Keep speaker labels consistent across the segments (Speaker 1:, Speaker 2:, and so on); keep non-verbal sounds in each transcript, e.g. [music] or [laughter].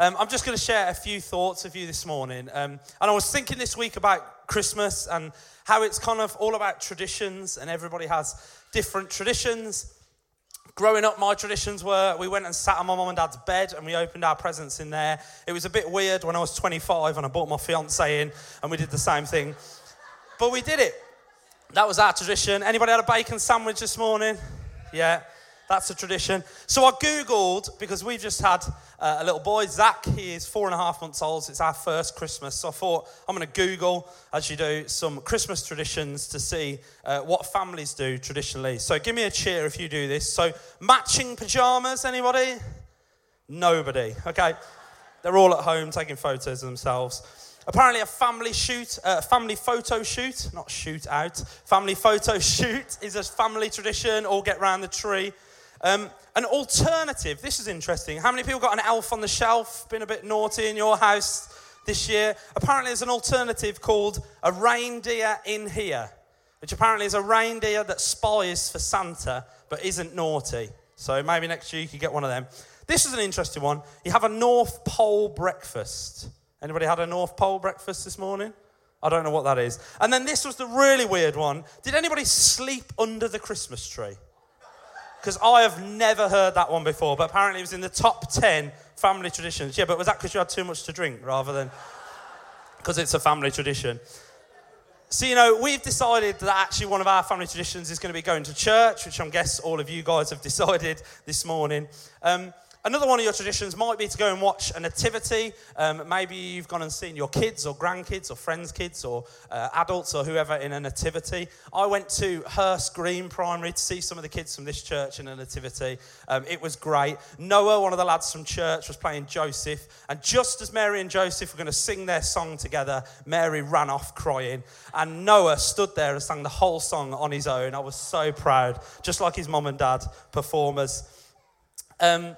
Speaker 1: Um, I'm just going to share a few thoughts with you this morning. Um, and I was thinking this week about Christmas and how it's kind of all about traditions, and everybody has different traditions. Growing up, my traditions were we went and sat on my mum and dad's bed and we opened our presents in there. It was a bit weird when I was 25 and I brought my fiance in and we did the same thing. But we did it. That was our tradition. Anybody had a bacon sandwich this morning? Yeah. That's a tradition. So I Googled, because we've just had uh, a little boy, Zach. He is four and a half months old. It's our first Christmas. So I thought I'm going to Google, as you do, some Christmas traditions to see uh, what families do traditionally. So give me a cheer if you do this. So matching pajamas, anybody? Nobody. Okay. They're all at home taking photos of themselves. Apparently, a family shoot, a uh, family photo shoot, not shoot out, family photo [laughs] shoot is a family tradition. All get round the tree. Um, an alternative, this is interesting. How many people got an elf on the shelf? Been a bit naughty in your house this year? Apparently, there's an alternative called a reindeer in here, which apparently is a reindeer that spies for Santa but isn't naughty. So maybe next year you could get one of them. This is an interesting one. You have a North Pole breakfast. Anybody had a North Pole breakfast this morning? I don't know what that is. And then this was the really weird one. Did anybody sleep under the Christmas tree? Because I have never heard that one before, but apparently it was in the top 10 family traditions. Yeah, but was that because you had too much to drink rather than because it's a family tradition? So, you know, we've decided that actually one of our family traditions is going to be going to church, which I'm guess all of you guys have [laughs] decided this morning. Um, Another one of your traditions might be to go and watch a nativity. Um, maybe you've gone and seen your kids or grandkids or friends' kids or uh, adults or whoever in a nativity. I went to Hurst Green Primary to see some of the kids from this church in a nativity. Um, it was great. Noah, one of the lads from church, was playing Joseph. And just as Mary and Joseph were going to sing their song together, Mary ran off crying. And Noah stood there and sang the whole song on his own. I was so proud, just like his mum and dad performers. Um,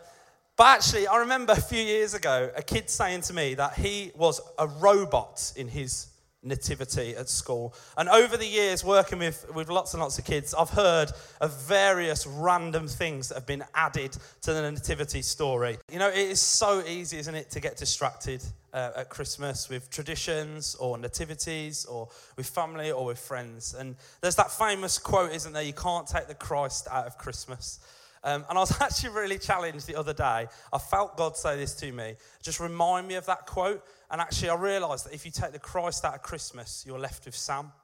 Speaker 1: but actually, I remember a few years ago a kid saying to me that he was a robot in his nativity at school. And over the years, working with, with lots and lots of kids, I've heard of various random things that have been added to the nativity story. You know, it is so easy, isn't it, to get distracted uh, at Christmas with traditions or nativities or with family or with friends. And there's that famous quote, isn't there? You can't take the Christ out of Christmas. Um, and I was [laughs] actually really challenged the other day. I felt God say this to me. Just remind me of that quote. And actually, I realized that if you take the Christ out of Christmas, you're left with Sam. [laughs]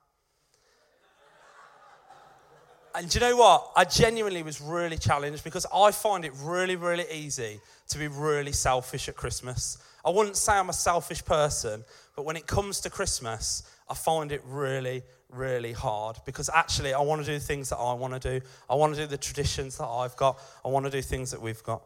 Speaker 1: And do you know what? I genuinely was really challenged because I find it really, really easy to be really selfish at Christmas. I wouldn't say I'm a selfish person, but when it comes to Christmas, I find it really, really hard because actually I want to do things that I want to do. I want to do the traditions that I've got. I want to do things that we've got.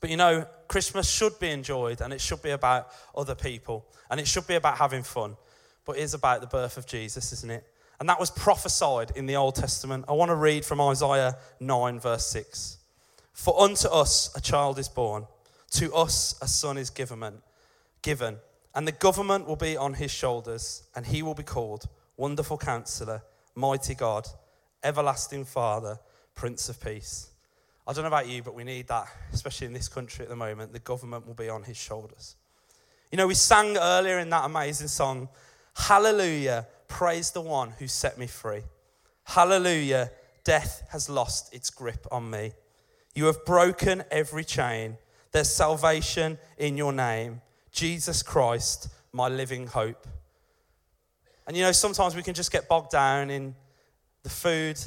Speaker 1: But you know, Christmas should be enjoyed and it should be about other people and it should be about having fun. But it is about the birth of Jesus, isn't it? And that was prophesied in the Old Testament. I want to read from Isaiah 9, verse 6. For unto us a child is born, to us a son is given, given, and the government will be on his shoulders, and he will be called Wonderful Counselor, Mighty God, Everlasting Father, Prince of Peace. I don't know about you, but we need that, especially in this country at the moment. The government will be on his shoulders. You know, we sang earlier in that amazing song, Hallelujah, praise the one who set me free. Hallelujah, death has lost its grip on me. You have broken every chain. There's salvation in your name, Jesus Christ, my living hope. And you know, sometimes we can just get bogged down in the food,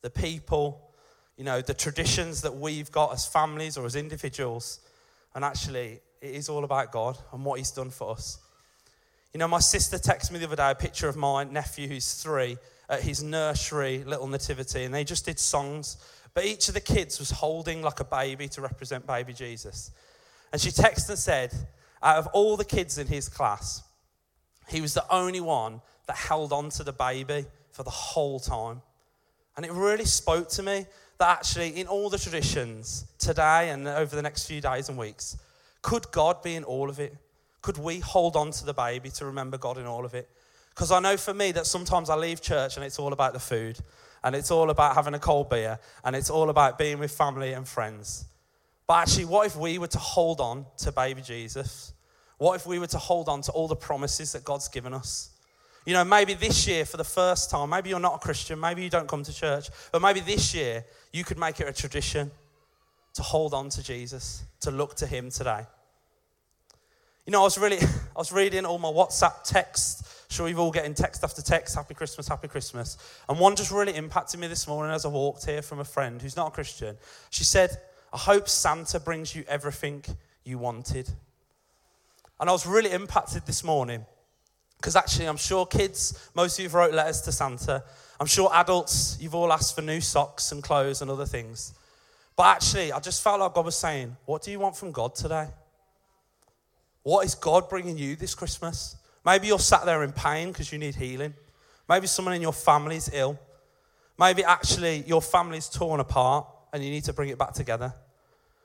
Speaker 1: the people, you know, the traditions that we've got as families or as individuals. And actually, it is all about God and what He's done for us. You know, my sister texted me the other day a picture of my nephew who's three at his nursery little nativity, and they just did songs. But each of the kids was holding like a baby to represent baby Jesus. And she texted and said, out of all the kids in his class, he was the only one that held on to the baby for the whole time. And it really spoke to me that actually, in all the traditions today and over the next few days and weeks, could God be in all of it? Could we hold on to the baby to remember God in all of it? Because I know for me that sometimes I leave church and it's all about the food, and it's all about having a cold beer, and it's all about being with family and friends. But actually, what if we were to hold on to baby Jesus? What if we were to hold on to all the promises that God's given us? You know, maybe this year for the first time, maybe you're not a Christian, maybe you don't come to church, but maybe this year you could make it a tradition to hold on to Jesus, to look to Him today. You know, I was really, [laughs] I was reading all my WhatsApp texts. Sure, we've all getting text after text, happy Christmas, happy Christmas. And one just really impacted me this morning as I walked here from a friend who's not a Christian. She said, I hope Santa brings you everything you wanted. And I was really impacted this morning because actually, I'm sure kids, most of you wrote letters to Santa. I'm sure adults, you've all asked for new socks and clothes and other things. But actually, I just felt like God was saying, What do you want from God today? What is God bringing you this Christmas? Maybe you're sat there in pain because you need healing. Maybe someone in your family is ill. Maybe actually your family's torn apart and you need to bring it back together.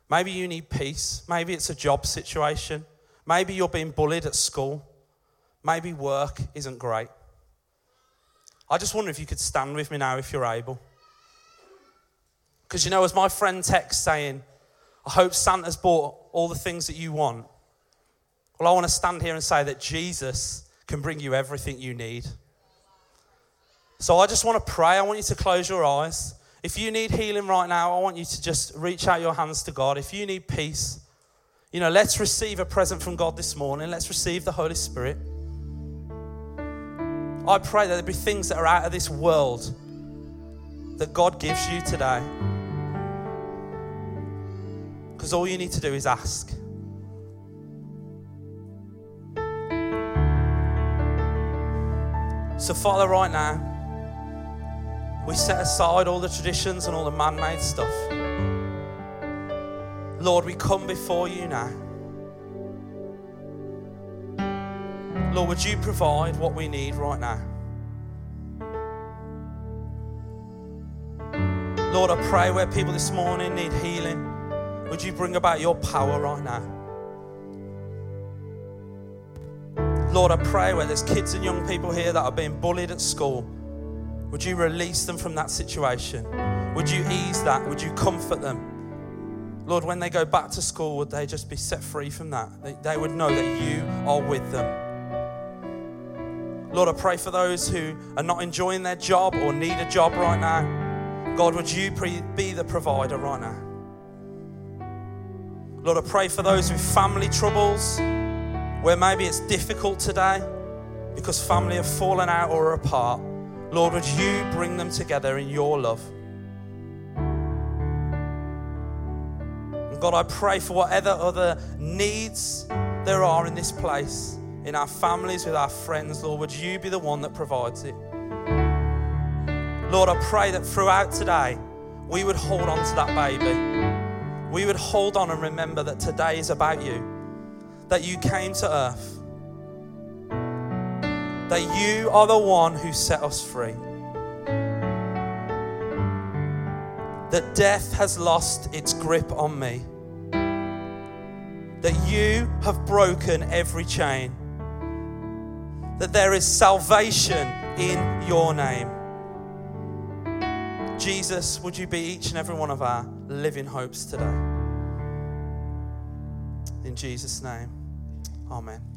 Speaker 1: Maybe you need peace. Maybe it's a job situation. Maybe you're being bullied at school. Maybe work isn't great. I just wonder if you could stand with me now if you're able. Because you know, as my friend texts saying, I hope Santa's bought all the things that you want. Well, I want to stand here and say that Jesus can bring you everything you need. So I just want to pray. I want you to close your eyes. If you need healing right now, I want you to just reach out your hands to God. If you need peace, you know, let's receive a present from God this morning. Let's receive the Holy Spirit. I pray that there be things that are out of this world that God gives you today. Because all you need to do is ask. So, Father, right now, we set aside all the traditions and all the man made stuff. Lord, we come before you now. Lord, would you provide what we need right now? Lord, I pray where people this morning need healing, would you bring about your power right now? Lord, I pray where there's kids and young people here that are being bullied at school, would you release them from that situation? Would you ease that? Would you comfort them? Lord, when they go back to school, would they just be set free from that? They, they would know that you are with them. Lord, I pray for those who are not enjoying their job or need a job right now. God, would you pre- be the provider right now? Lord, I pray for those with family troubles, where maybe it's difficult today because family have fallen out or are apart. Lord, would you bring them together in your love? God, I pray for whatever other needs there are in this place in our families, with our friends, Lord, would you be the one that provides it? Lord, I pray that throughout today, we would hold on to that baby. We would hold on and remember that today is about you, that you came to earth, that you are the one who set us free. That death has lost its grip on me. That you have broken every chain that there is salvation in your name. Jesus, would you be each and every one of our living hopes today? In Jesus' name, amen.